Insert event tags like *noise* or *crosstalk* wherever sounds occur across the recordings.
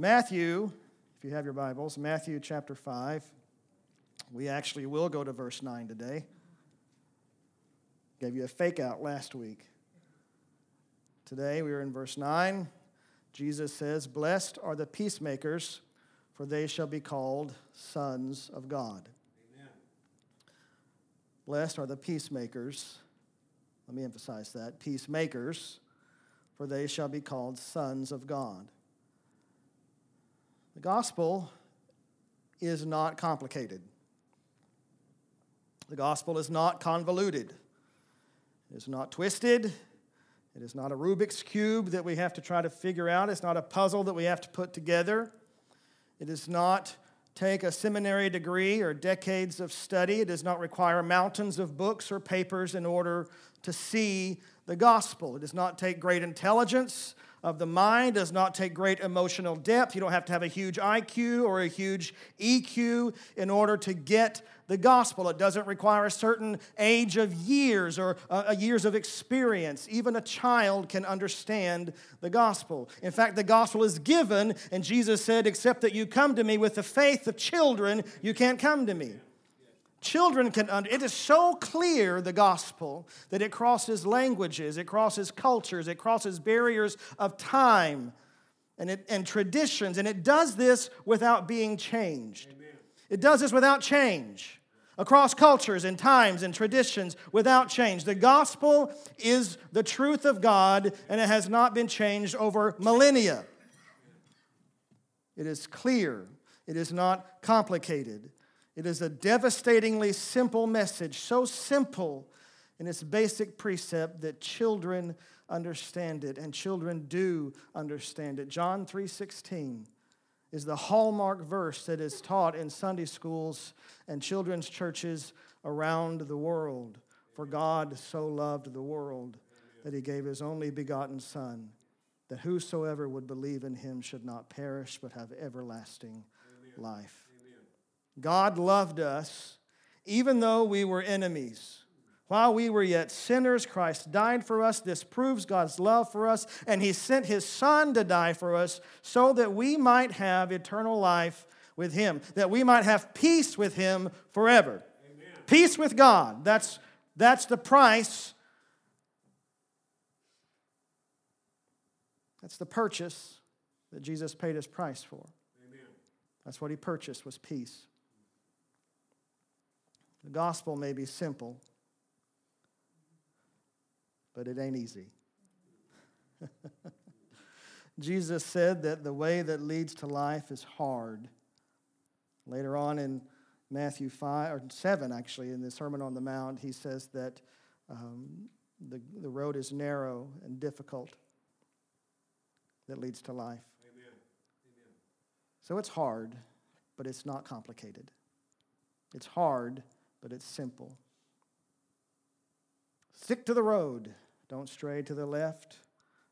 Matthew, if you have your Bibles, Matthew chapter 5. We actually will go to verse 9 today. Gave you a fake out last week. Today we are in verse 9. Jesus says, Blessed are the peacemakers, for they shall be called sons of God. Amen. Blessed are the peacemakers. Let me emphasize that peacemakers, for they shall be called sons of God. The gospel is not complicated. The gospel is not convoluted. It is not twisted. It is not a Rubik's Cube that we have to try to figure out. It's not a puzzle that we have to put together. It does not take a seminary degree or decades of study. It does not require mountains of books or papers in order to see the gospel. It does not take great intelligence of the mind, does not take great emotional depth. You don't have to have a huge IQ or a huge EQ in order to get the gospel. It doesn't require a certain age of years or uh, years of experience. Even a child can understand the gospel. In fact, the gospel is given, and Jesus said, Except that you come to me with the faith of children, you can't come to me. Children can under it is so clear the gospel that it crosses languages, it crosses cultures, it crosses barriers of time and, it, and traditions, and it does this without being changed. Amen. It does this without change across cultures and times and traditions without change. The gospel is the truth of God, and it has not been changed over millennia. It is clear, it is not complicated. It is a devastatingly simple message, so simple in its basic precept that children understand it and children do understand it. John 3:16 is the hallmark verse that is taught in Sunday schools and children's churches around the world. For God so loved the world that he gave his only begotten Son, that whosoever would believe in him should not perish but have everlasting life. God loved us even though we were enemies. While we were yet sinners, Christ died for us. This proves God's love for us. And He sent His Son to die for us so that we might have eternal life with Him, that we might have peace with Him forever. Amen. Peace with God. That's, that's the price. That's the purchase that Jesus paid His price for. Amen. That's what He purchased was peace. The gospel may be simple but it ain't easy. *laughs* Jesus said that the way that leads to life is hard. Later on in Matthew 5, or 7, actually, in the Sermon on the Mount, he says that um, the, the road is narrow and difficult that leads to life. Amen. Amen. So it's hard, but it's not complicated. It's hard, but it's simple. Stick to the road. Don't stray to the left.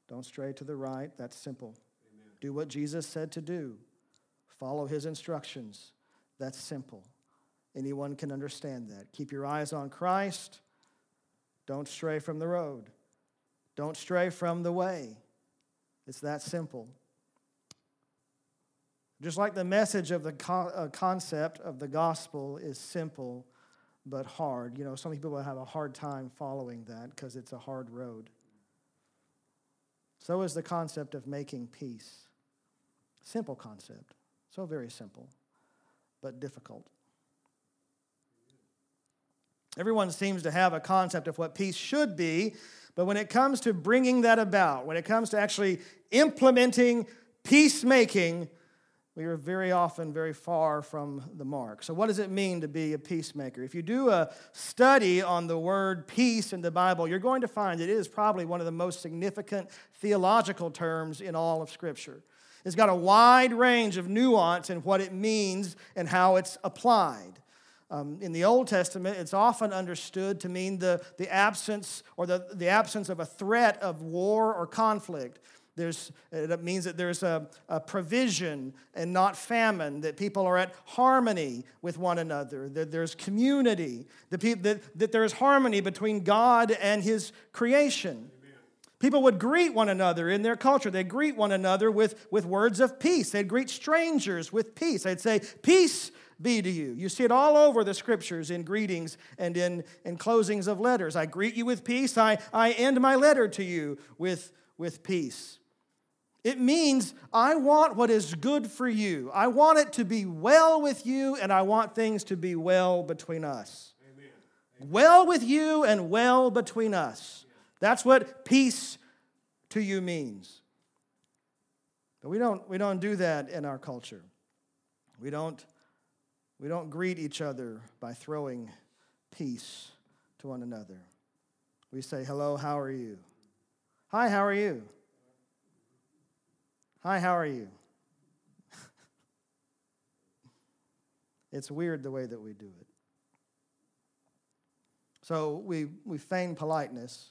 Don't stray to the right. That's simple. Amen. Do what Jesus said to do. Follow his instructions. That's simple. Anyone can understand that. Keep your eyes on Christ. Don't stray from the road. Don't stray from the way. It's that simple. Just like the message of the uh, concept of the gospel is simple, but hard. You know, some people will have a hard time following that because it's a hard road. So is the concept of making peace. Simple concept. So very simple, but difficult. Everyone seems to have a concept of what peace should be, but when it comes to bringing that about, when it comes to actually implementing peacemaking, we are very often very far from the mark. So, what does it mean to be a peacemaker? If you do a study on the word peace in the Bible, you're going to find that it is probably one of the most significant theological terms in all of Scripture. It's got a wide range of nuance in what it means and how it's applied. Um, in the Old Testament, it's often understood to mean the, the absence or the, the absence of a threat of war or conflict. There's, uh, it means that there's a, a, provision and not famine, that people are at harmony with one another, that there's community, that, that, that there's harmony between God and His creation. People would greet one another in their culture. They'd greet one another with, with words of peace. They'd greet strangers with peace. They'd say, Peace be to you. You see it all over the scriptures in greetings and in, in closings of letters. I greet you with peace. I, I end my letter to you with, with peace. It means I want what is good for you. I want it to be well with you, and I want things to be well between us. Amen. Well with you and well between us. That's what peace to you means. But we don't, we don't do that in our culture. We don't, we don't greet each other by throwing peace to one another. We say, Hello, how are you? Hi, how are you? Hi, how are you? it's weird the way that we do it. So we, we feign politeness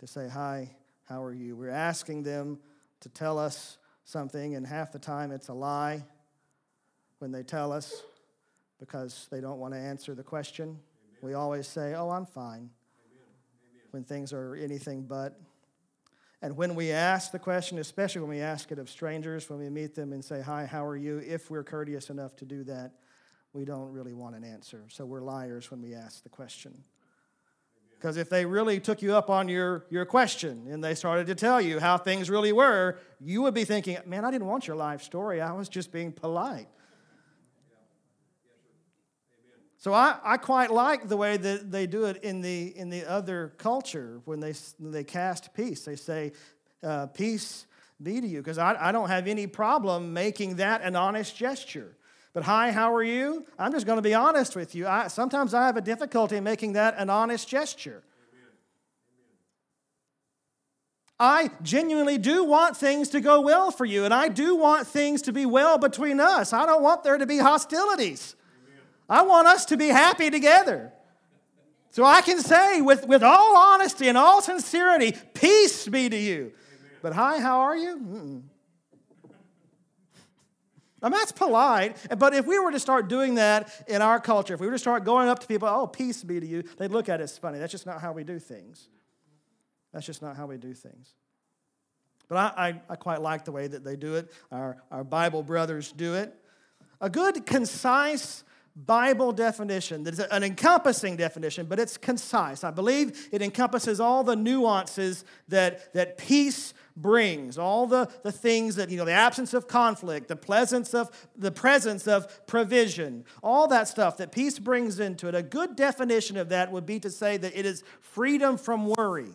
to say, Hi, how are you? We're asking them to tell us something, and half the time it's a lie when they tell us because they don't want to answer the question. Amen. We always say, Oh, I'm fine, Amen. when things are anything but. And when we ask the question, especially when we ask it of strangers, when we meet them and say, Hi, how are you? If we're courteous enough to do that, we don't really want an answer. So we're liars when we ask the question. Because if they really took you up on your, your question and they started to tell you how things really were, you would be thinking, man, I didn't want your life story. I was just being polite. So I, I quite like the way that they do it in the, in the other culture when they, they cast peace. They say, uh, Peace be to you, because I, I don't have any problem making that an honest gesture. But hi, how are you? I'm just going to be honest with you. I, sometimes I have a difficulty making that an honest gesture. I genuinely do want things to go well for you, and I do want things to be well between us. I don't want there to be hostilities. I want us to be happy together. So I can say with, with all honesty and all sincerity, peace be to you. Amen. But hi, how are you? Mm-mm. I mean, that's polite, but if we were to start doing that in our culture, if we were to start going up to people, oh, peace be to you, they'd look at us funny. That's just not how we do things. That's just not how we do things. But I, I, I quite like the way that they do it. Our, our Bible brothers do it. A good, concise Bible definition that is an encompassing definition, but it's concise. I believe it encompasses all the nuances that, that peace brings, all the, the things that, you know, the absence of conflict, the presence of the presence of provision, all that stuff that peace brings into it. A good definition of that would be to say that it is freedom from worry.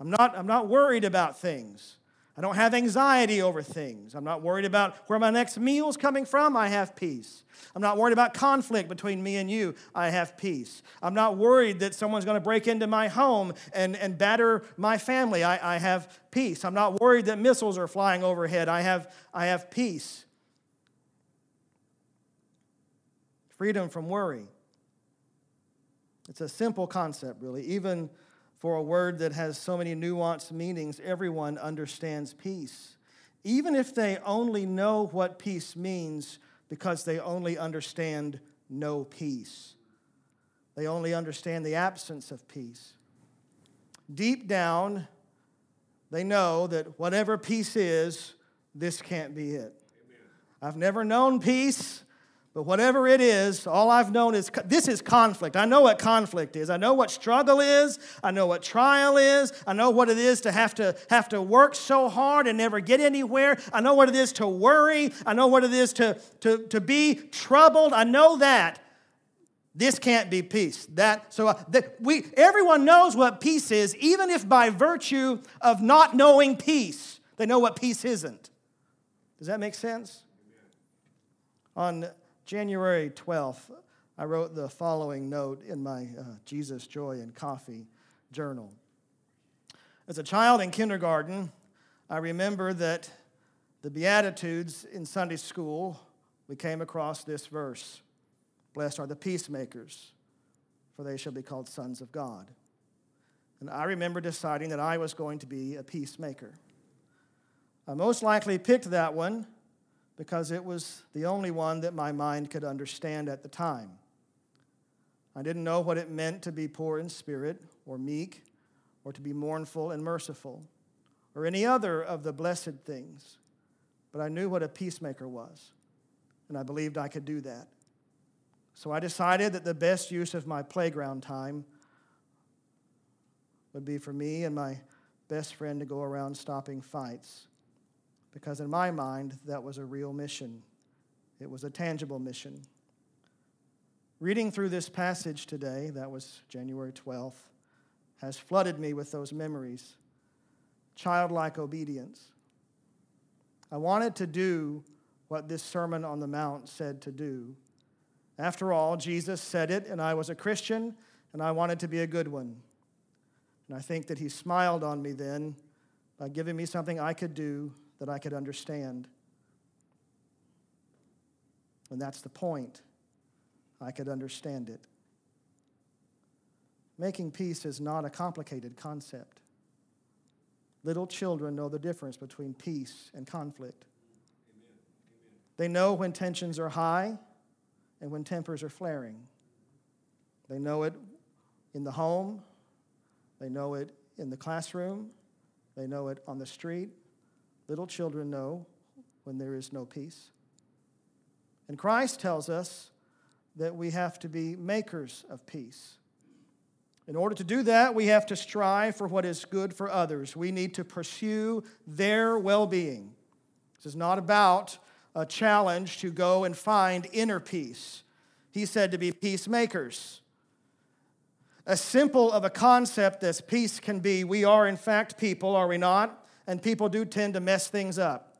I'm not, I'm not worried about things. I don't have anxiety over things. I'm not worried about where my next meal is coming from. I have peace. I'm not worried about conflict between me and you. I have peace. I'm not worried that someone's going to break into my home and, and batter my family. I, I have peace. I'm not worried that missiles are flying overhead. I have, I have peace. Freedom from worry. It's a simple concept, really. Even for a word that has so many nuanced meanings, everyone understands peace. Even if they only know what peace means because they only understand no peace. They only understand the absence of peace. Deep down, they know that whatever peace is, this can't be it. Amen. I've never known peace. But whatever it is, all I've known is this is conflict. I know what conflict is. I know what struggle is. I know what trial is. I know what it is to have to have to work so hard and never get anywhere. I know what it is to worry. I know what it is to, to, to be troubled. I know that. This can't be peace. That so uh, that we everyone knows what peace is, even if by virtue of not knowing peace, they know what peace isn't. Does that make sense? On January 12th, I wrote the following note in my uh, Jesus, Joy, and Coffee journal. As a child in kindergarten, I remember that the Beatitudes in Sunday school, we came across this verse Blessed are the peacemakers, for they shall be called sons of God. And I remember deciding that I was going to be a peacemaker. I most likely picked that one because it was the only one that my mind could understand at the time. I didn't know what it meant to be poor in spirit, or meek, or to be mournful and merciful or any other of the blessed things, but I knew what a peacemaker was, and I believed I could do that. So I decided that the best use of my playground time would be for me and my best friend to go around stopping fights. Because in my mind, that was a real mission, it was a tangible mission. Reading through this passage today, that was January 12th, has flooded me with those memories. Childlike obedience. I wanted to do what this Sermon on the Mount said to do. After all, Jesus said it, and I was a Christian, and I wanted to be a good one. And I think that he smiled on me then by giving me something I could do that I could understand. And that's the point. I could understand it. Making peace is not a complicated concept. Little children know the difference between peace and conflict. They know when tensions are high and when tempers are flaring. They know it in the home, they know it in the classroom, they know it on the street. Little children know when there is no peace. And Christ tells us that we have to be makers of peace. In order to do that, we have to strive for what is good for others. We need to pursue their well being. This is not about a challenge to go and find inner peace. He said to be peacemakers. As simple of a concept as peace can be, we are in fact people, are we not? And people do tend to mess things up.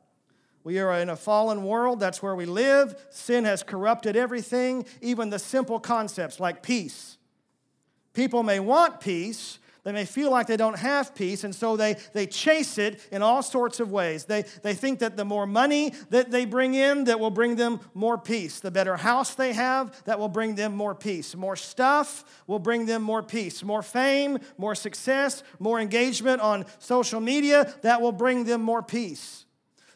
We are in a fallen world, that's where we live. Sin has corrupted everything, even the simple concepts like peace. People may want peace, they may feel like they don't have peace, and so they, they chase it in all sorts of ways. They, they think that the more money that they bring in, that will bring them more peace. The better house they have, that will bring them more peace. More stuff will bring them more peace. More fame, more success, more engagement on social media, that will bring them more peace.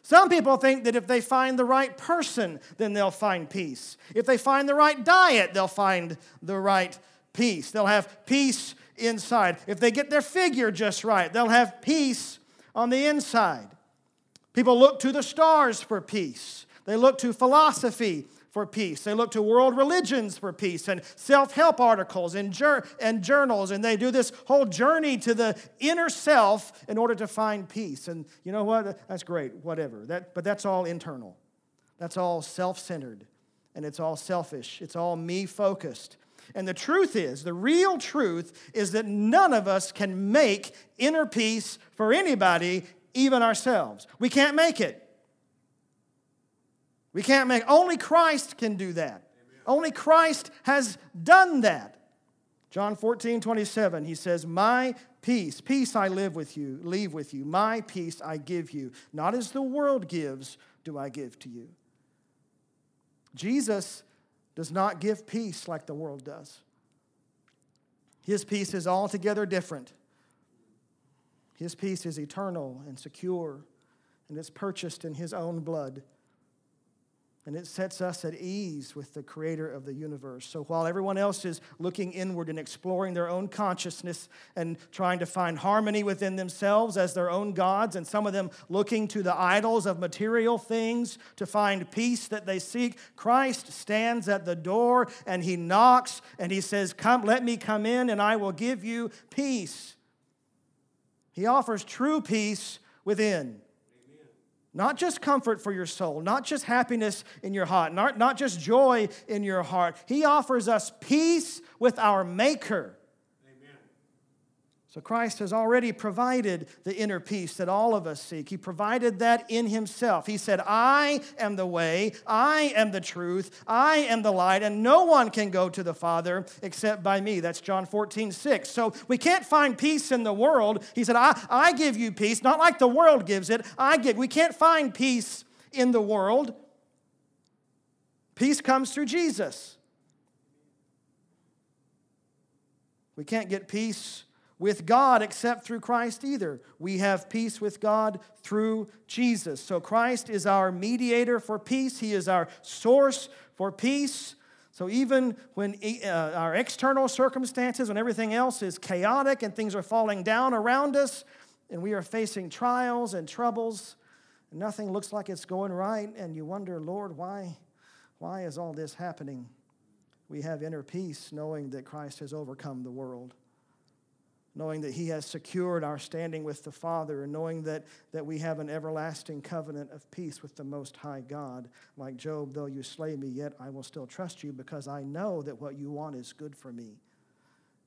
Some people think that if they find the right person, then they'll find peace. If they find the right diet, they'll find the right peace. They'll have peace inside. If they get their figure just right, they'll have peace on the inside. People look to the stars for peace. They look to philosophy for peace. They look to world religions for peace and self help articles and, jur- and journals, and they do this whole journey to the inner self in order to find peace. And you know what? That's great, whatever. That, but that's all internal, that's all self centered, and it's all selfish, it's all me focused. And the truth is, the real truth is that none of us can make inner peace for anybody, even ourselves. We can't make it. We can't make only Christ can do that. Amen. Only Christ has done that. John 14, 27, he says, My peace, peace I live with you, leave with you. My peace I give you. Not as the world gives, do I give to you. Jesus does not give peace like the world does. His peace is altogether different. His peace is eternal and secure, and it's purchased in His own blood. And it sets us at ease with the creator of the universe. So while everyone else is looking inward and exploring their own consciousness and trying to find harmony within themselves as their own gods, and some of them looking to the idols of material things to find peace that they seek, Christ stands at the door and he knocks and he says, Come, let me come in and I will give you peace. He offers true peace within. Not just comfort for your soul, not just happiness in your heart, not, not just joy in your heart. He offers us peace with our Maker. So Christ has already provided the inner peace that all of us seek. He provided that in himself. He said, "I am the way, I am the truth, I am the light, and no one can go to the Father except by me." That's John 14, 6. So we can't find peace in the world. He said, I, I give you peace, not like the world gives it. I give. We can't find peace in the world. Peace comes through Jesus. We can't get peace with God except through Christ either. We have peace with God through Jesus. So Christ is our mediator for peace, He is our source for peace. So even when uh, our external circumstances, when everything else is chaotic and things are falling down around us, and we are facing trials and troubles, and nothing looks like it's going right, and you wonder, Lord, why, why is all this happening? We have inner peace knowing that Christ has overcome the world knowing that He has secured our standing with the Father, and knowing that, that we have an everlasting covenant of peace with the Most High God. Like Job, though you slay me, yet I will still trust you because I know that what you want is good for me.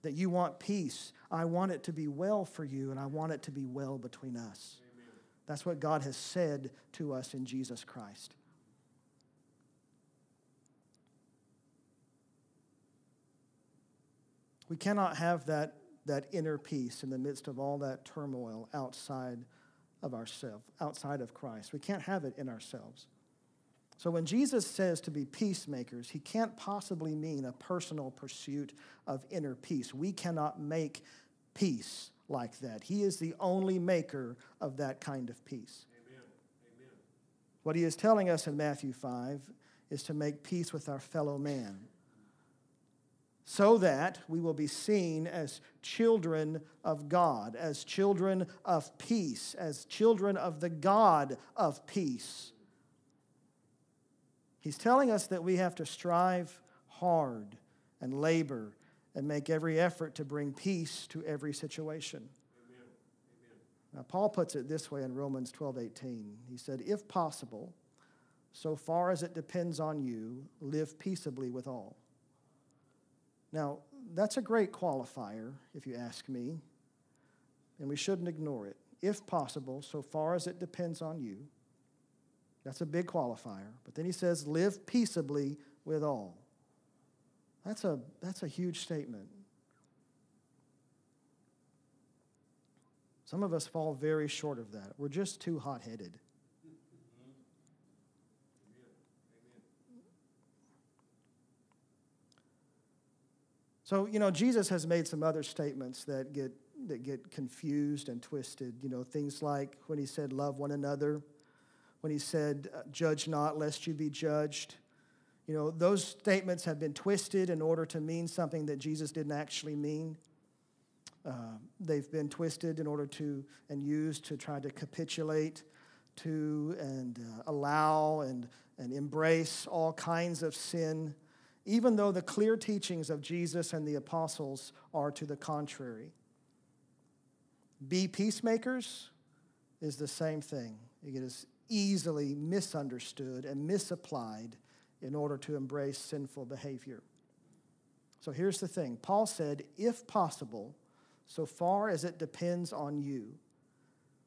That you want peace. I want it to be well for you, and I want it to be well between us. Amen. That's what God has said to us in Jesus Christ. We cannot have that that inner peace in the midst of all that turmoil outside of ourselves, outside of Christ. We can't have it in ourselves. So when Jesus says to be peacemakers, he can't possibly mean a personal pursuit of inner peace. We cannot make peace like that. He is the only maker of that kind of peace. Amen. Amen. What he is telling us in Matthew 5 is to make peace with our fellow man so that we will be seen as children of God, as children of peace, as children of the God of peace. He's telling us that we have to strive hard and labor and make every effort to bring peace to every situation. Now, Paul puts it this way in Romans 12 18. He said, If possible, so far as it depends on you, live peaceably with all. Now, that's a great qualifier, if you ask me, and we shouldn't ignore it. If possible, so far as it depends on you. That's a big qualifier. But then he says, live peaceably with all. That's a, that's a huge statement. Some of us fall very short of that. We're just too hot headed. So, you know, Jesus has made some other statements that get, that get confused and twisted. You know, things like when he said, Love one another, when he said, uh, Judge not, lest you be judged. You know, those statements have been twisted in order to mean something that Jesus didn't actually mean. Uh, they've been twisted in order to and used to try to capitulate to and uh, allow and, and embrace all kinds of sin even though the clear teachings of Jesus and the apostles are to the contrary. Be peacemakers is the same thing. It is easily misunderstood and misapplied in order to embrace sinful behavior. So here's the thing Paul said, if possible, so far as it depends on you.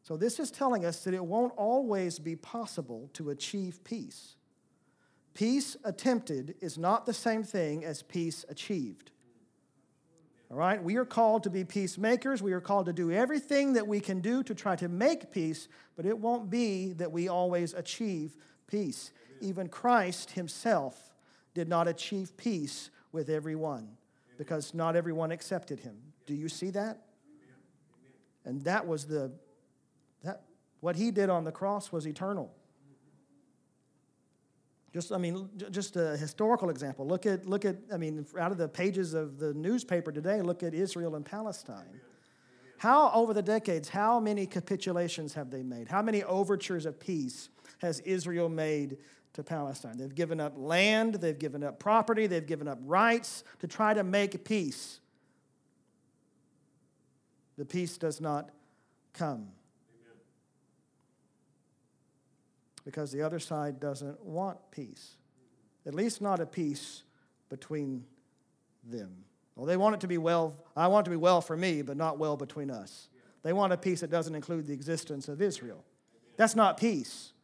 So this is telling us that it won't always be possible to achieve peace. Peace attempted is not the same thing as peace achieved. All right? We are called to be peacemakers. We are called to do everything that we can do to try to make peace, but it won't be that we always achieve peace. Even Christ himself did not achieve peace with everyone because not everyone accepted him. Do you see that? And that was the that what he did on the cross was eternal. Just, I mean, just a historical example. Look at, look at, I mean, out of the pages of the newspaper today, look at Israel and Palestine. How, over the decades, how many capitulations have they made? How many overtures of peace has Israel made to Palestine? They've given up land, they've given up property, they've given up rights to try to make peace. The peace does not come. Because the other side doesn't want peace. At least not a peace between them. Well, they want it to be well, I want it to be well for me, but not well between us. They want a peace that doesn't include the existence of Israel. That's not peace.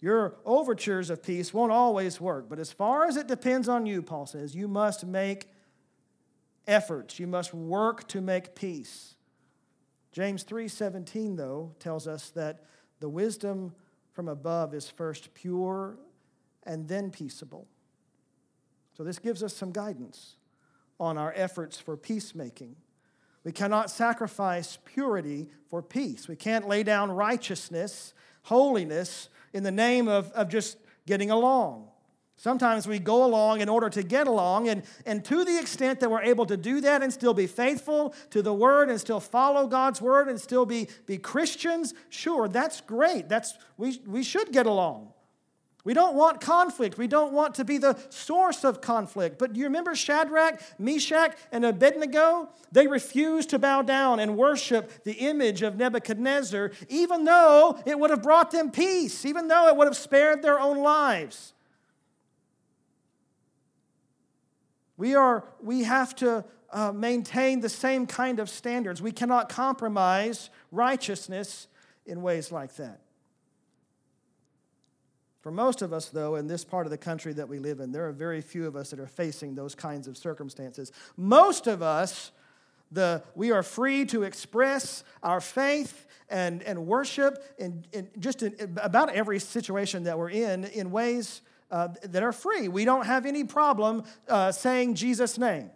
Your overtures of peace won't always work, but as far as it depends on you, Paul says, you must make efforts. You must work to make peace. James 3:17 though tells us that the wisdom from above is first pure and then peaceable. So, this gives us some guidance on our efforts for peacemaking. We cannot sacrifice purity for peace. We can't lay down righteousness, holiness, in the name of, of just getting along. Sometimes we go along in order to get along, and, and to the extent that we're able to do that and still be faithful to the word and still follow God's word and still be, be Christians, sure, that's great. That's, we, we should get along. We don't want conflict. We don't want to be the source of conflict. But do you remember Shadrach, Meshach, and Abednego? They refused to bow down and worship the image of Nebuchadnezzar, even though it would have brought them peace, even though it would have spared their own lives. We, are, we have to uh, maintain the same kind of standards. We cannot compromise righteousness in ways like that. For most of us, though, in this part of the country that we live in, there are very few of us that are facing those kinds of circumstances. Most of us, the, we are free to express our faith and, and worship in, in just in, about every situation that we're in in ways uh, that are free. We don't have any problem uh, saying Jesus' name.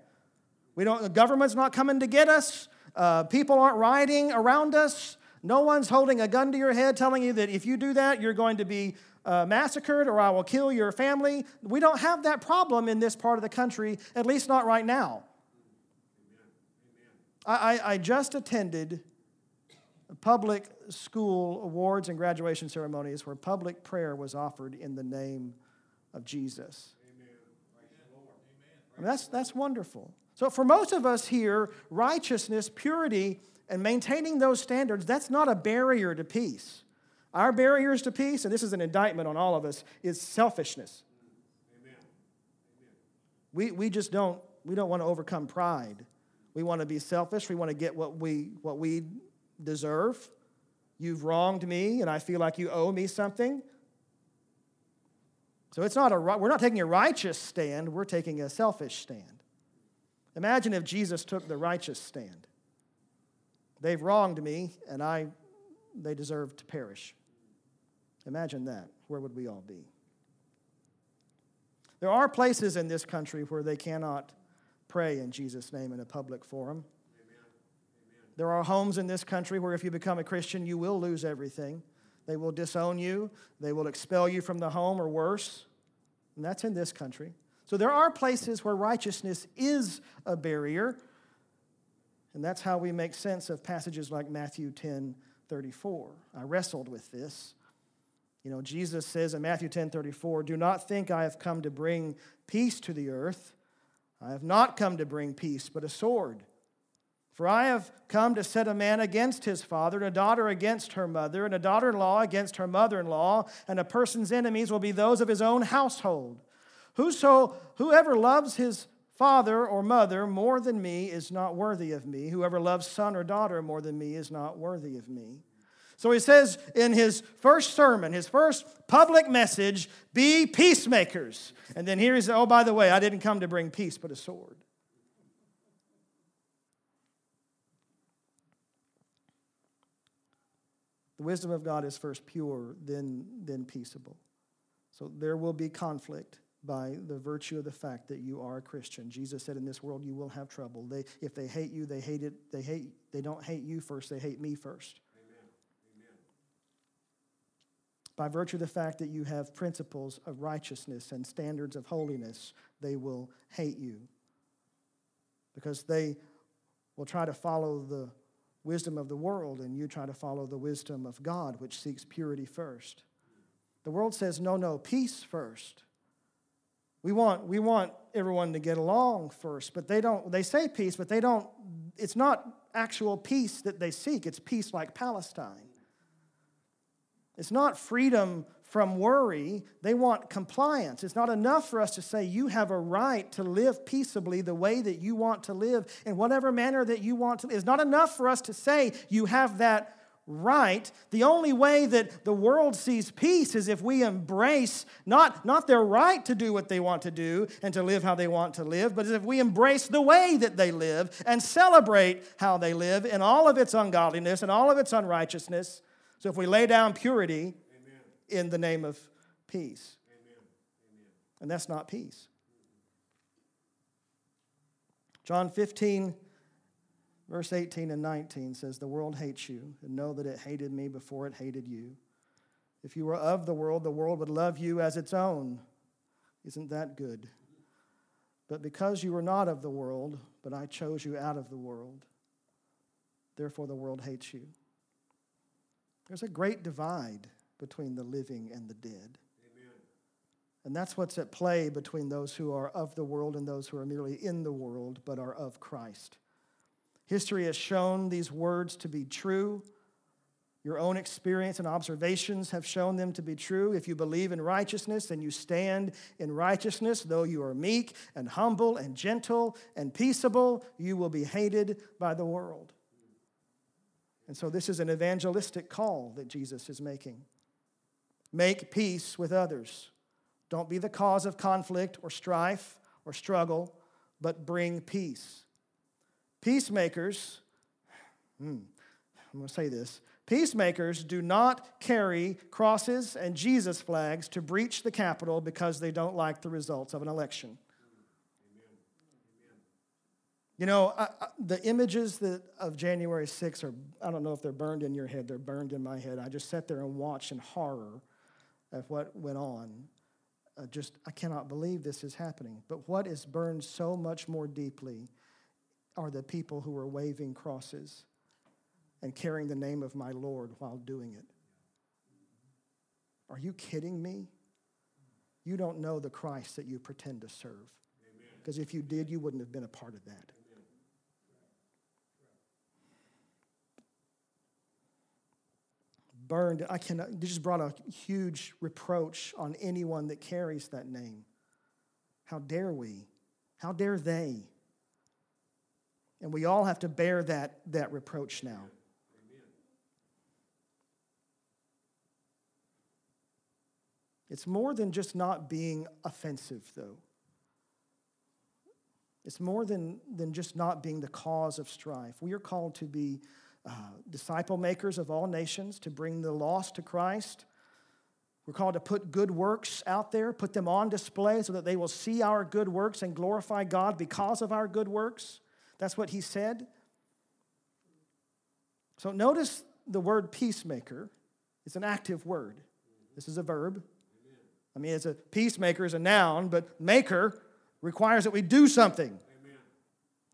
We don't, the government's not coming to get us. Uh, people aren't rioting around us. No one's holding a gun to your head telling you that if you do that, you're going to be uh, massacred or I will kill your family. We don't have that problem in this part of the country, at least not right now. I, I, I just attended public school awards and graduation ceremonies where public prayer was offered in the name of Jesus. I mean, that's, that's wonderful. So, for most of us here, righteousness, purity, and maintaining those standards, that's not a barrier to peace. Our barriers to peace, and this is an indictment on all of us, is selfishness. Amen. We, we just don't, we don't want to overcome pride. We want to be selfish. We want to get what we, what we deserve. You've wronged me, and I feel like you owe me something. So it's not a, we're not taking a righteous stand, we're taking a selfish stand. Imagine if Jesus took the righteous stand. They've wronged me, and I, they deserve to perish. Imagine that. Where would we all be? There are places in this country where they cannot pray in Jesus' name in a public forum. There are homes in this country where if you become a Christian, you will lose everything. They will disown you, they will expel you from the home or worse. And that's in this country. So there are places where righteousness is a barrier. And that's how we make sense of passages like Matthew 10 34. I wrestled with this. You know, Jesus says in Matthew 10 34, Do not think I have come to bring peace to the earth. I have not come to bring peace, but a sword. For I have come to set a man against his father, and a daughter against her mother, and a daughter in law against her mother in law, and a person's enemies will be those of his own household. Whoso, whoever loves his father or mother more than me is not worthy of me. Whoever loves son or daughter more than me is not worthy of me. So he says in his first sermon, his first public message, be peacemakers. And then here he says, oh, by the way, I didn't come to bring peace, but a sword. The wisdom of God is first pure, then, then peaceable. So there will be conflict by the virtue of the fact that you are a Christian. Jesus said, "In this world you will have trouble. They, if they hate you, they hate it. They hate. They don't hate you first. They hate me first. Amen. Amen. By virtue of the fact that you have principles of righteousness and standards of holiness, they will hate you because they will try to follow the wisdom of the world and you try to follow the wisdom of God, which seeks purity first. The world says, no, no, peace first. We want, we want everyone to get along first, but they don't, they say peace, but they don't, it's not actual peace that they seek, it's peace like Palestine. It's not freedom from worry. They want compliance. It's not enough for us to say you have a right to live peaceably the way that you want to live in whatever manner that you want to. live. It's not enough for us to say you have that right. The only way that the world sees peace is if we embrace not, not their right to do what they want to do and to live how they want to live, but if we embrace the way that they live and celebrate how they live in all of its ungodliness and all of its unrighteousness. So if we lay down purity, in the name of peace. Amen. And that's not peace. John 15, verse 18 and 19 says, The world hates you, and know that it hated me before it hated you. If you were of the world, the world would love you as its own. Isn't that good? But because you are not of the world, but I chose you out of the world, therefore the world hates you. There's a great divide between the living and the dead. Amen. And that's what's at play between those who are of the world and those who are merely in the world but are of Christ. History has shown these words to be true. Your own experience and observations have shown them to be true. If you believe in righteousness and you stand in righteousness, though you are meek and humble and gentle and peaceable, you will be hated by the world. And so, this is an evangelistic call that Jesus is making. Make peace with others. Don't be the cause of conflict or strife or struggle, but bring peace. Peacemakers, hmm, I'm going to say this Peacemakers do not carry crosses and Jesus flags to breach the Capitol because they don't like the results of an election. You know, I, I, the images that, of January 6th are, I don't know if they're burned in your head, they're burned in my head. I just sat there and watched in horror of what went on. Uh, just, I cannot believe this is happening. But what is burned so much more deeply are the people who are waving crosses and carrying the name of my Lord while doing it. Are you kidding me? You don't know the Christ that you pretend to serve. Because if you did, you wouldn't have been a part of that. Burned, I cannot, this just brought a huge reproach on anyone that carries that name. How dare we? How dare they? And we all have to bear that, that reproach now. It's more than just not being offensive, though. It's more than, than just not being the cause of strife. We are called to be uh, disciple makers of all nations, to bring the lost to Christ. We're called to put good works out there, put them on display so that they will see our good works and glorify God because of our good works. That's what he said. So notice the word peacemaker is an active word. This is a verb. I mean, it's a peacemaker is a noun, but maker requires that we do something.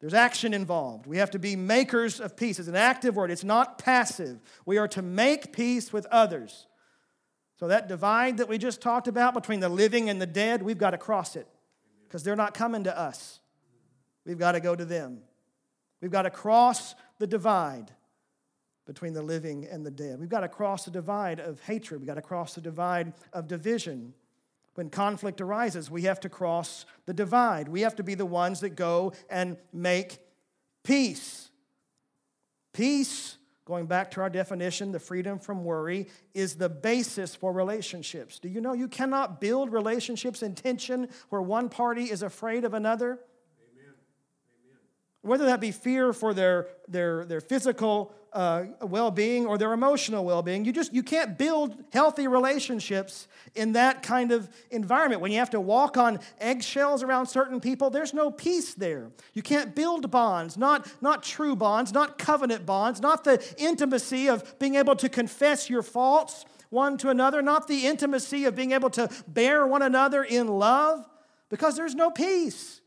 There's action involved. We have to be makers of peace. It's an active word, it's not passive. We are to make peace with others. So, that divide that we just talked about between the living and the dead, we've got to cross it because they're not coming to us. We've got to go to them. We've got to cross the divide between the living and the dead. We've got to cross the divide of hatred. We've got to cross the divide of division. When conflict arises, we have to cross the divide. We have to be the ones that go and make peace. Peace, going back to our definition, the freedom from worry, is the basis for relationships. Do you know you cannot build relationships in tension where one party is afraid of another? Whether that be fear for their, their, their physical uh, well-being or their emotional well-being you just you can't build healthy relationships in that kind of environment. When you have to walk on eggshells around certain people there's no peace there. You can't build bonds not not true bonds not covenant bonds not the intimacy of being able to confess your faults one to another not the intimacy of being able to bear one another in love because there's no peace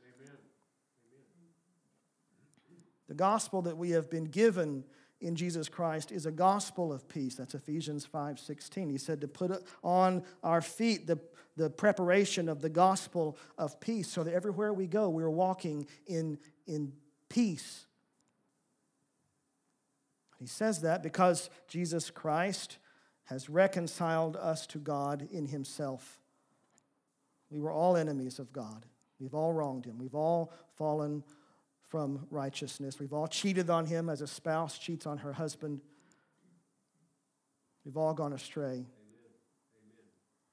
The gospel that we have been given in Jesus Christ is a gospel of peace. That's Ephesians 5:16. He said to put on our feet the, the preparation of the gospel of peace so that everywhere we go, we're walking in, in peace. He says that because Jesus Christ has reconciled us to God in Himself. We were all enemies of God. We've all wronged Him. We've all fallen from righteousness. We've all cheated on him as a spouse cheats on her husband. We've all gone astray. Amen.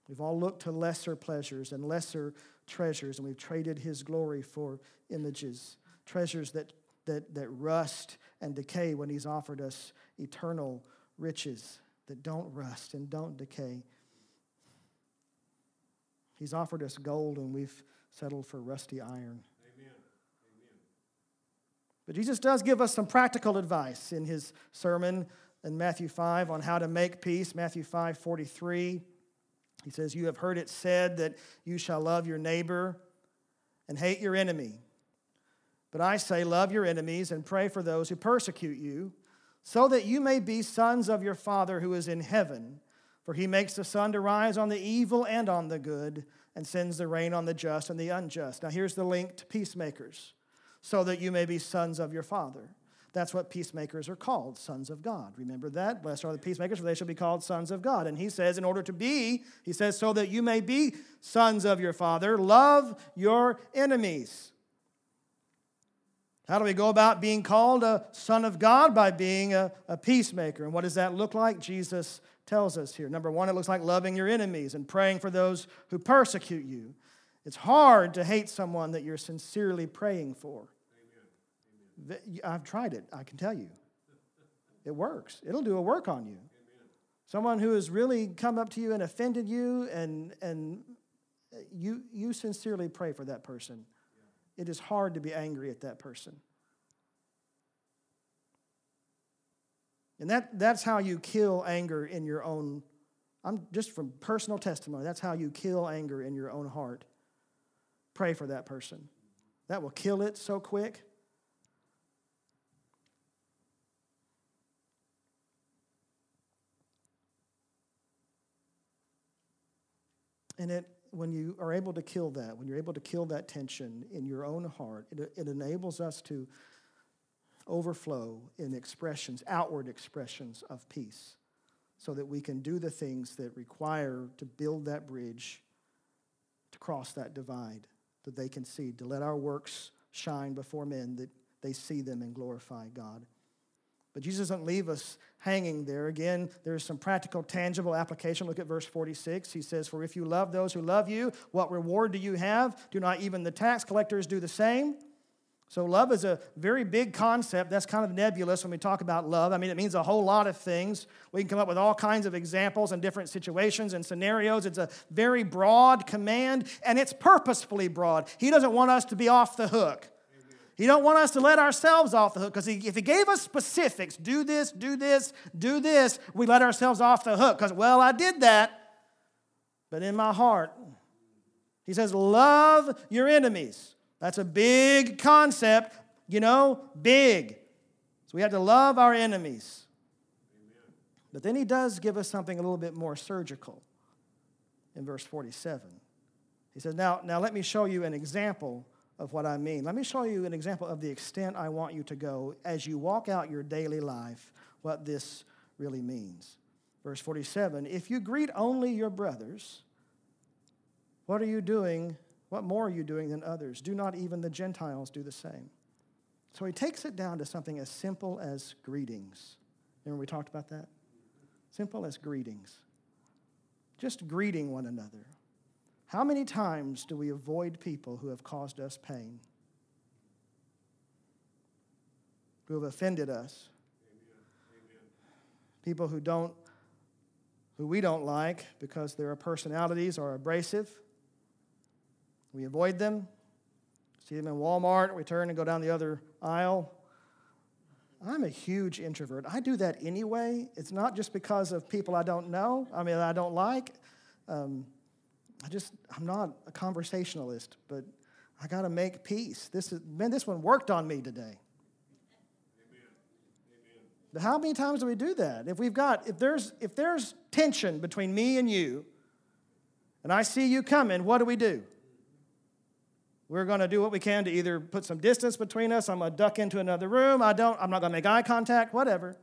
We've all looked to lesser pleasures and lesser treasures, and we've traded his glory for images, treasures that, that, that rust and decay when he's offered us eternal riches that don't rust and don't decay. He's offered us gold, and we've settled for rusty iron. But Jesus does give us some practical advice in his sermon in Matthew 5 on how to make peace. Matthew 5 43. He says, You have heard it said that you shall love your neighbor and hate your enemy. But I say, love your enemies and pray for those who persecute you, so that you may be sons of your Father who is in heaven. For he makes the sun to rise on the evil and on the good, and sends the rain on the just and the unjust. Now, here's the link to peacemakers, so that you may be sons of your Father. That's what peacemakers are called, sons of God. Remember that? Blessed are the peacemakers, for they shall be called sons of God. And he says, in order to be, he says, so that you may be sons of your Father, love your enemies. How do we go about being called a son of God? By being a, a peacemaker. And what does that look like? Jesus tells us here. Number one, it looks like loving your enemies and praying for those who persecute you. It's hard to hate someone that you're sincerely praying for. I've tried it, I can tell you. It works, it'll do a work on you. Someone who has really come up to you and offended you, and, and uh, you, you sincerely pray for that person. It is hard to be angry at that person. And that, that's how you kill anger in your own, I'm just from personal testimony, that's how you kill anger in your own heart. Pray for that person. That will kill it so quick. And it, when you are able to kill that, when you're able to kill that tension in your own heart, it, it enables us to overflow in expressions, outward expressions of peace, so that we can do the things that require to build that bridge, to cross that divide, that they can see, to let our works shine before men, that they see them and glorify God. But Jesus doesn't leave us hanging there. Again, there's some practical, tangible application. Look at verse 46. He says, For if you love those who love you, what reward do you have? Do not even the tax collectors do the same? So, love is a very big concept. That's kind of nebulous when we talk about love. I mean, it means a whole lot of things. We can come up with all kinds of examples and different situations and scenarios. It's a very broad command, and it's purposefully broad. He doesn't want us to be off the hook. He don't want us to let ourselves off the hook because if he gave us specifics, do this, do this, do this, we let ourselves off the hook because, well, I did that, but in my heart, he says, love your enemies. That's a big concept, you know, big. So we have to love our enemies. But then he does give us something a little bit more surgical in verse 47. He says, Now, now let me show you an example of what I mean. Let me show you an example of the extent I want you to go as you walk out your daily life, what this really means. Verse 47 If you greet only your brothers, what are you doing? What more are you doing than others? Do not even the Gentiles do the same? So he takes it down to something as simple as greetings. Remember we talked about that? Simple as greetings. Just greeting one another. How many times do we avoid people who have caused us pain? Who have offended us? People who don't who we don't like because their personalities are abrasive. We avoid them. See them in Walmart, we turn and go down the other aisle. I'm a huge introvert. I do that anyway. It's not just because of people I don't know, I mean, I don't like. Um, I just, I'm not a conversationalist, but I got to make peace. This is, man, this one worked on me today. But how many times do we do that? If we've got, if there's, if there's tension between me and you, and I see you coming, what do we do? We're going to do what we can to either put some distance between us. I'm going to duck into another room. I don't, I'm not going to make eye contact, whatever.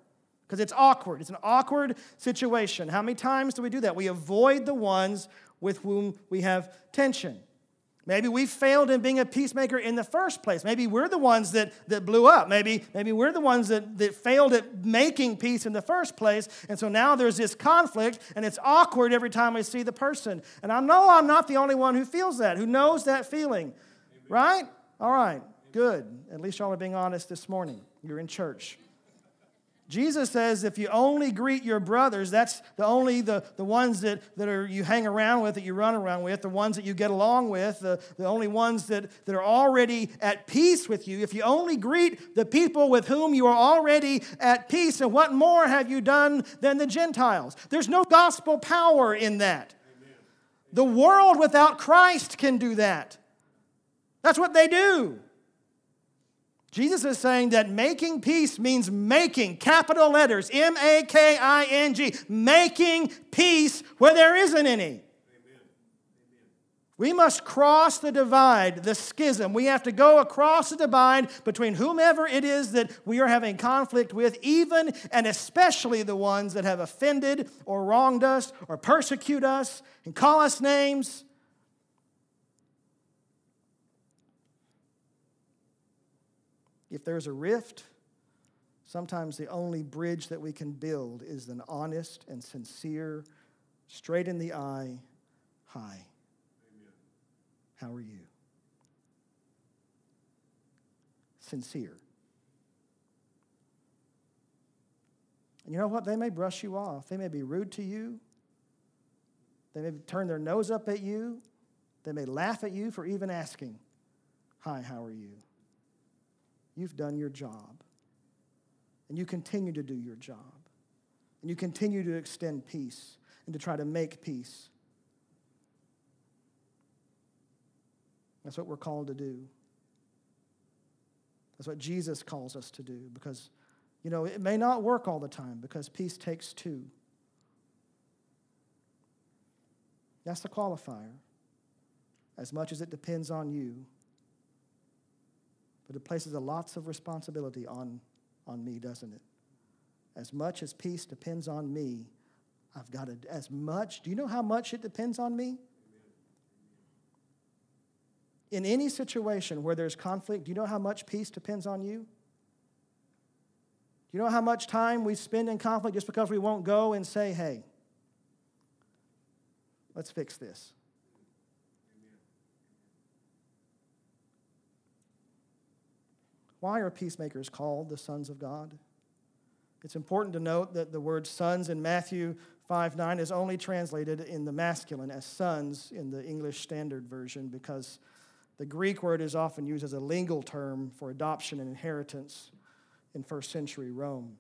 Because it's awkward. It's an awkward situation. How many times do we do that? We avoid the ones with whom we have tension. Maybe we failed in being a peacemaker in the first place. Maybe we're the ones that, that blew up. Maybe, maybe we're the ones that, that failed at making peace in the first place. And so now there's this conflict, and it's awkward every time we see the person. And I know I'm not the only one who feels that, who knows that feeling. Amen. Right? All right, good. At least y'all are being honest this morning. You're in church. Jesus says if you only greet your brothers, that's the only the, the ones that, that are you hang around with, that you run around with, the ones that you get along with, the, the only ones that, that are already at peace with you. If you only greet the people with whom you are already at peace, and what more have you done than the Gentiles? There's no gospel power in that. The world without Christ can do that. That's what they do. Jesus is saying that making peace means making, capital letters, M A K I N G, making peace where there isn't any. We must cross the divide, the schism. We have to go across the divide between whomever it is that we are having conflict with, even and especially the ones that have offended or wronged us or persecute us and call us names. If there's a rift, sometimes the only bridge that we can build is an honest and sincere, straight in the eye, hi. How are you? Sincere. And you know what? They may brush you off. They may be rude to you. They may turn their nose up at you. They may laugh at you for even asking, Hi, how are you? You've done your job. And you continue to do your job. And you continue to extend peace and to try to make peace. That's what we're called to do. That's what Jesus calls us to do because, you know, it may not work all the time because peace takes two. That's the qualifier. As much as it depends on you, but it places a lots of responsibility on, on me, doesn't it? As much as peace depends on me, I've got to, as much, do you know how much it depends on me? in any situation where there's conflict, do you know how much peace depends on you? Do you know how much time we spend in conflict just because we won't go and say, hey, let's fix this? Why are peacemakers called the sons of God? It's important to note that the word sons in Matthew 5 9 is only translated in the masculine as sons in the English Standard Version because the Greek word is often used as a legal term for adoption and inheritance in first century Rome.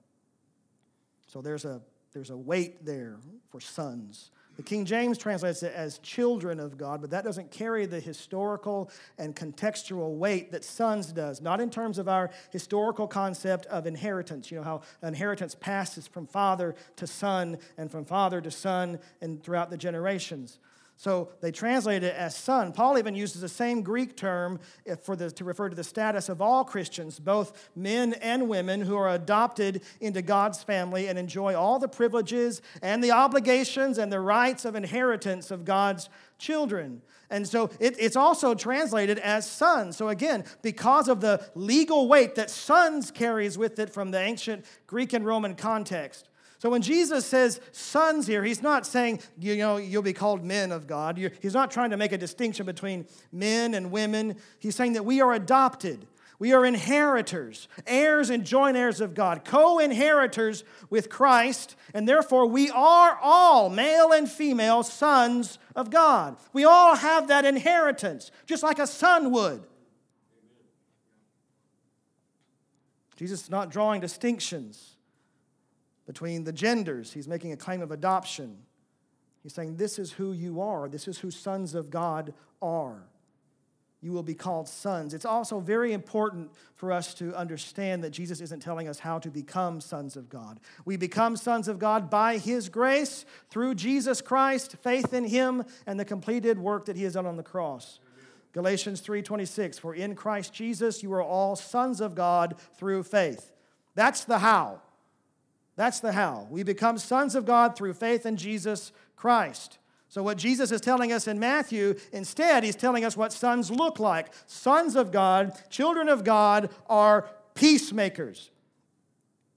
So there's a, there's a weight there for sons. The King James translates it as children of God, but that doesn't carry the historical and contextual weight that sons does. Not in terms of our historical concept of inheritance. You know how inheritance passes from father to son and from father to son and throughout the generations. So they translate it as son. Paul even uses the same Greek term eh, for the, to refer to the status of all Christians, both men and women who are adopted into God's family and enjoy all the privileges and the obligations and the rights of inheritance of God's children. And so it, it's also translated as son. So again, because of the legal weight that sons carries with it from the ancient Greek and Roman context. So when Jesus says sons here, he's not saying, you know, you'll be called men of God. He's not trying to make a distinction between men and women. He's saying that we are adopted. We are inheritors, heirs and joint heirs of God, co inheritors with Christ, and therefore we are all, male and female, sons of God. We all have that inheritance, just like a son would. Jesus is not drawing distinctions between the genders. He's making a claim of adoption. He's saying, This is who you are. This is who sons of God are. You will be called sons. It's also very important for us to understand that Jesus isn't telling us how to become sons of God. We become sons of God by His grace through Jesus Christ, faith in Him, and the completed work that He has done on the cross. Galatians 3:26 For in Christ Jesus you are all sons of God through faith. That's the how. That's the how. We become sons of God through faith in Jesus Christ. So, what Jesus is telling us in Matthew, instead, he's telling us what sons look like. Sons of God, children of God, are peacemakers.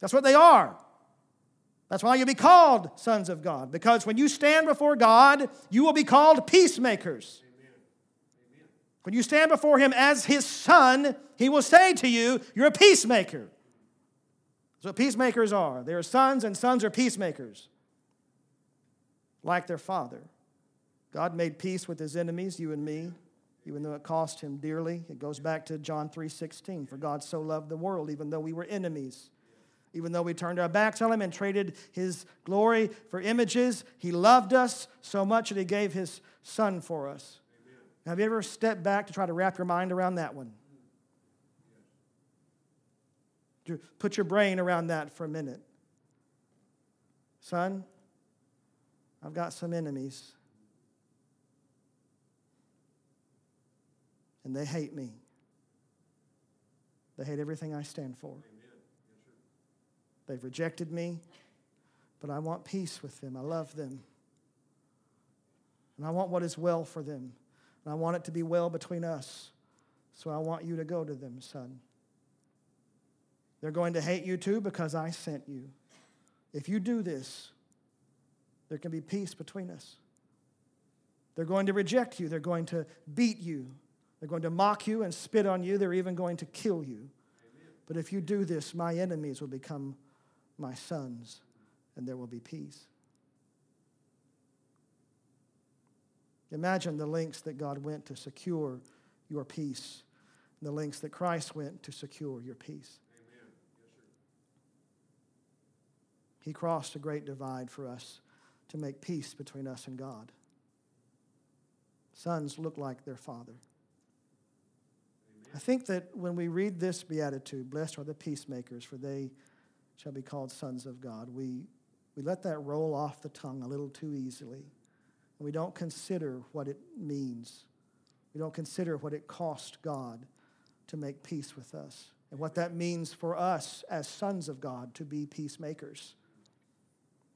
That's what they are. That's why you'll be called sons of God, because when you stand before God, you will be called peacemakers. When you stand before Him as His son, He will say to you, You're a peacemaker. That's what peacemakers are. They are sons, and sons are peacemakers, like their father. God made peace with his enemies, you and me, even though it cost him dearly. It goes back to John 3:16. For God so loved the world, even though we were enemies, Even though we turned our backs on him and traded his glory for images, he loved us so much that he gave his son for us. Amen. Have you ever stepped back to try to wrap your mind around that one? Put your brain around that for a minute. Son, I've got some enemies. And they hate me. They hate everything I stand for. They've rejected me, but I want peace with them. I love them. And I want what is well for them. And I want it to be well between us. So I want you to go to them, son. They're going to hate you too because I sent you. If you do this, there can be peace between us. They're going to reject you. They're going to beat you. They're going to mock you and spit on you. They're even going to kill you. But if you do this, my enemies will become my sons, and there will be peace. Imagine the lengths that God went to secure your peace, the lengths that Christ went to secure your peace. He crossed a great divide for us to make peace between us and God. Sons look like their father. I think that when we read this beatitude, blessed are the peacemakers, for they shall be called sons of God, we, we let that roll off the tongue a little too easily. And we don't consider what it means. We don't consider what it cost God to make peace with us and what that means for us as sons of God to be peacemakers.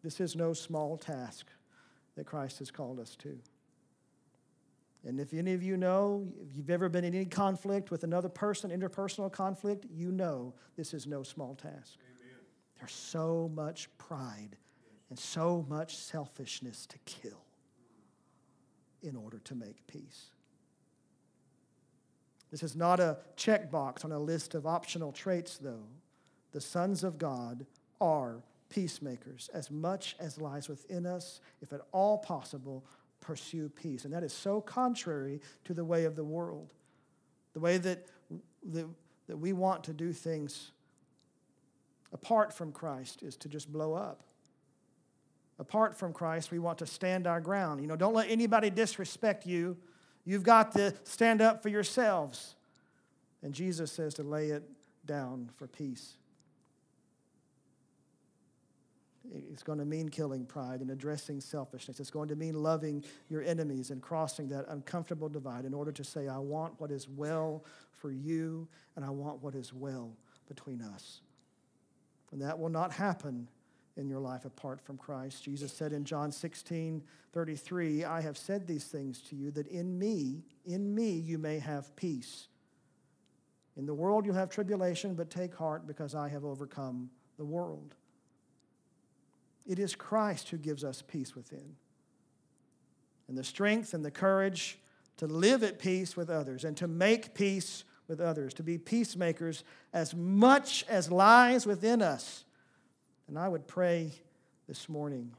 This is no small task that Christ has called us to. And if any of you know, if you've ever been in any conflict with another person, interpersonal conflict, you know this is no small task. Amen. There's so much pride and so much selfishness to kill in order to make peace. This is not a checkbox on a list of optional traits, though. The sons of God are peacemakers as much as lies within us, if at all possible, pursue peace. And that is so contrary to the way of the world, the way that, that, that we want to do things apart from Christ is to just blow up. Apart from Christ, we want to stand our ground. You know, don't let anybody disrespect you. You've got to stand up for yourselves. And Jesus says to lay it down for peace. It's going to mean killing pride and addressing selfishness. It's going to mean loving your enemies and crossing that uncomfortable divide in order to say, I want what is well for you and I want what is well between us. And that will not happen in your life apart from Christ. Jesus said in John 16 33, I have said these things to you that in me, in me, you may have peace. In the world you'll have tribulation, but take heart because I have overcome the world. It is Christ who gives us peace within. And the strength and the courage to live at peace with others and to make peace with others, to be peacemakers as much as lies within us. And I would pray this morning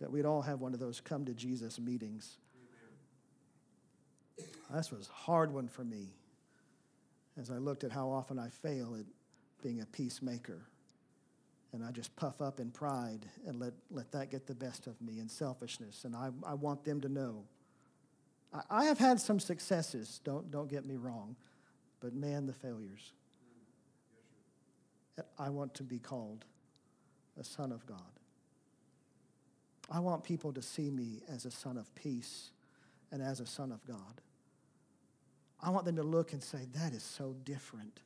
that we'd all have one of those come to Jesus meetings. This was a hard one for me as I looked at how often I fail at being a peacemaker and I just puff up in pride and let, let that get the best of me in selfishness. And I, I want them to know. I, I have had some successes, don't, don't get me wrong, but man, the failures. I want to be called a son of God. I want people to see me as a son of peace and as a son of God. I want them to look and say, that is so different.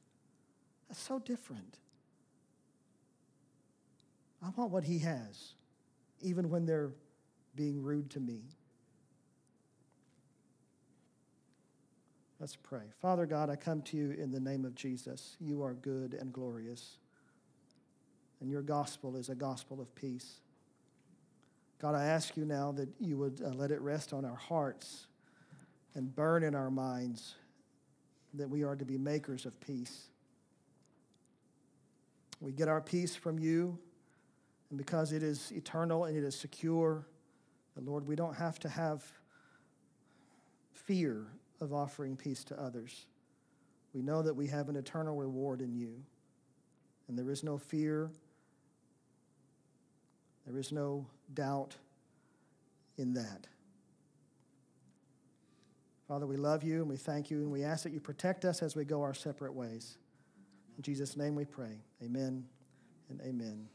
That's so different. I want what he has, even when they're being rude to me. Let's pray. Father God, I come to you in the name of Jesus. You are good and glorious, and your gospel is a gospel of peace. God, I ask you now that you would uh, let it rest on our hearts and burn in our minds that we are to be makers of peace. We get our peace from you. And because it is eternal and it is secure, Lord, we don't have to have fear of offering peace to others. We know that we have an eternal reward in you. and there is no fear, there is no doubt in that. Father, we love you and we thank you and we ask that you protect us as we go our separate ways. In Jesus' name we pray. Amen and amen.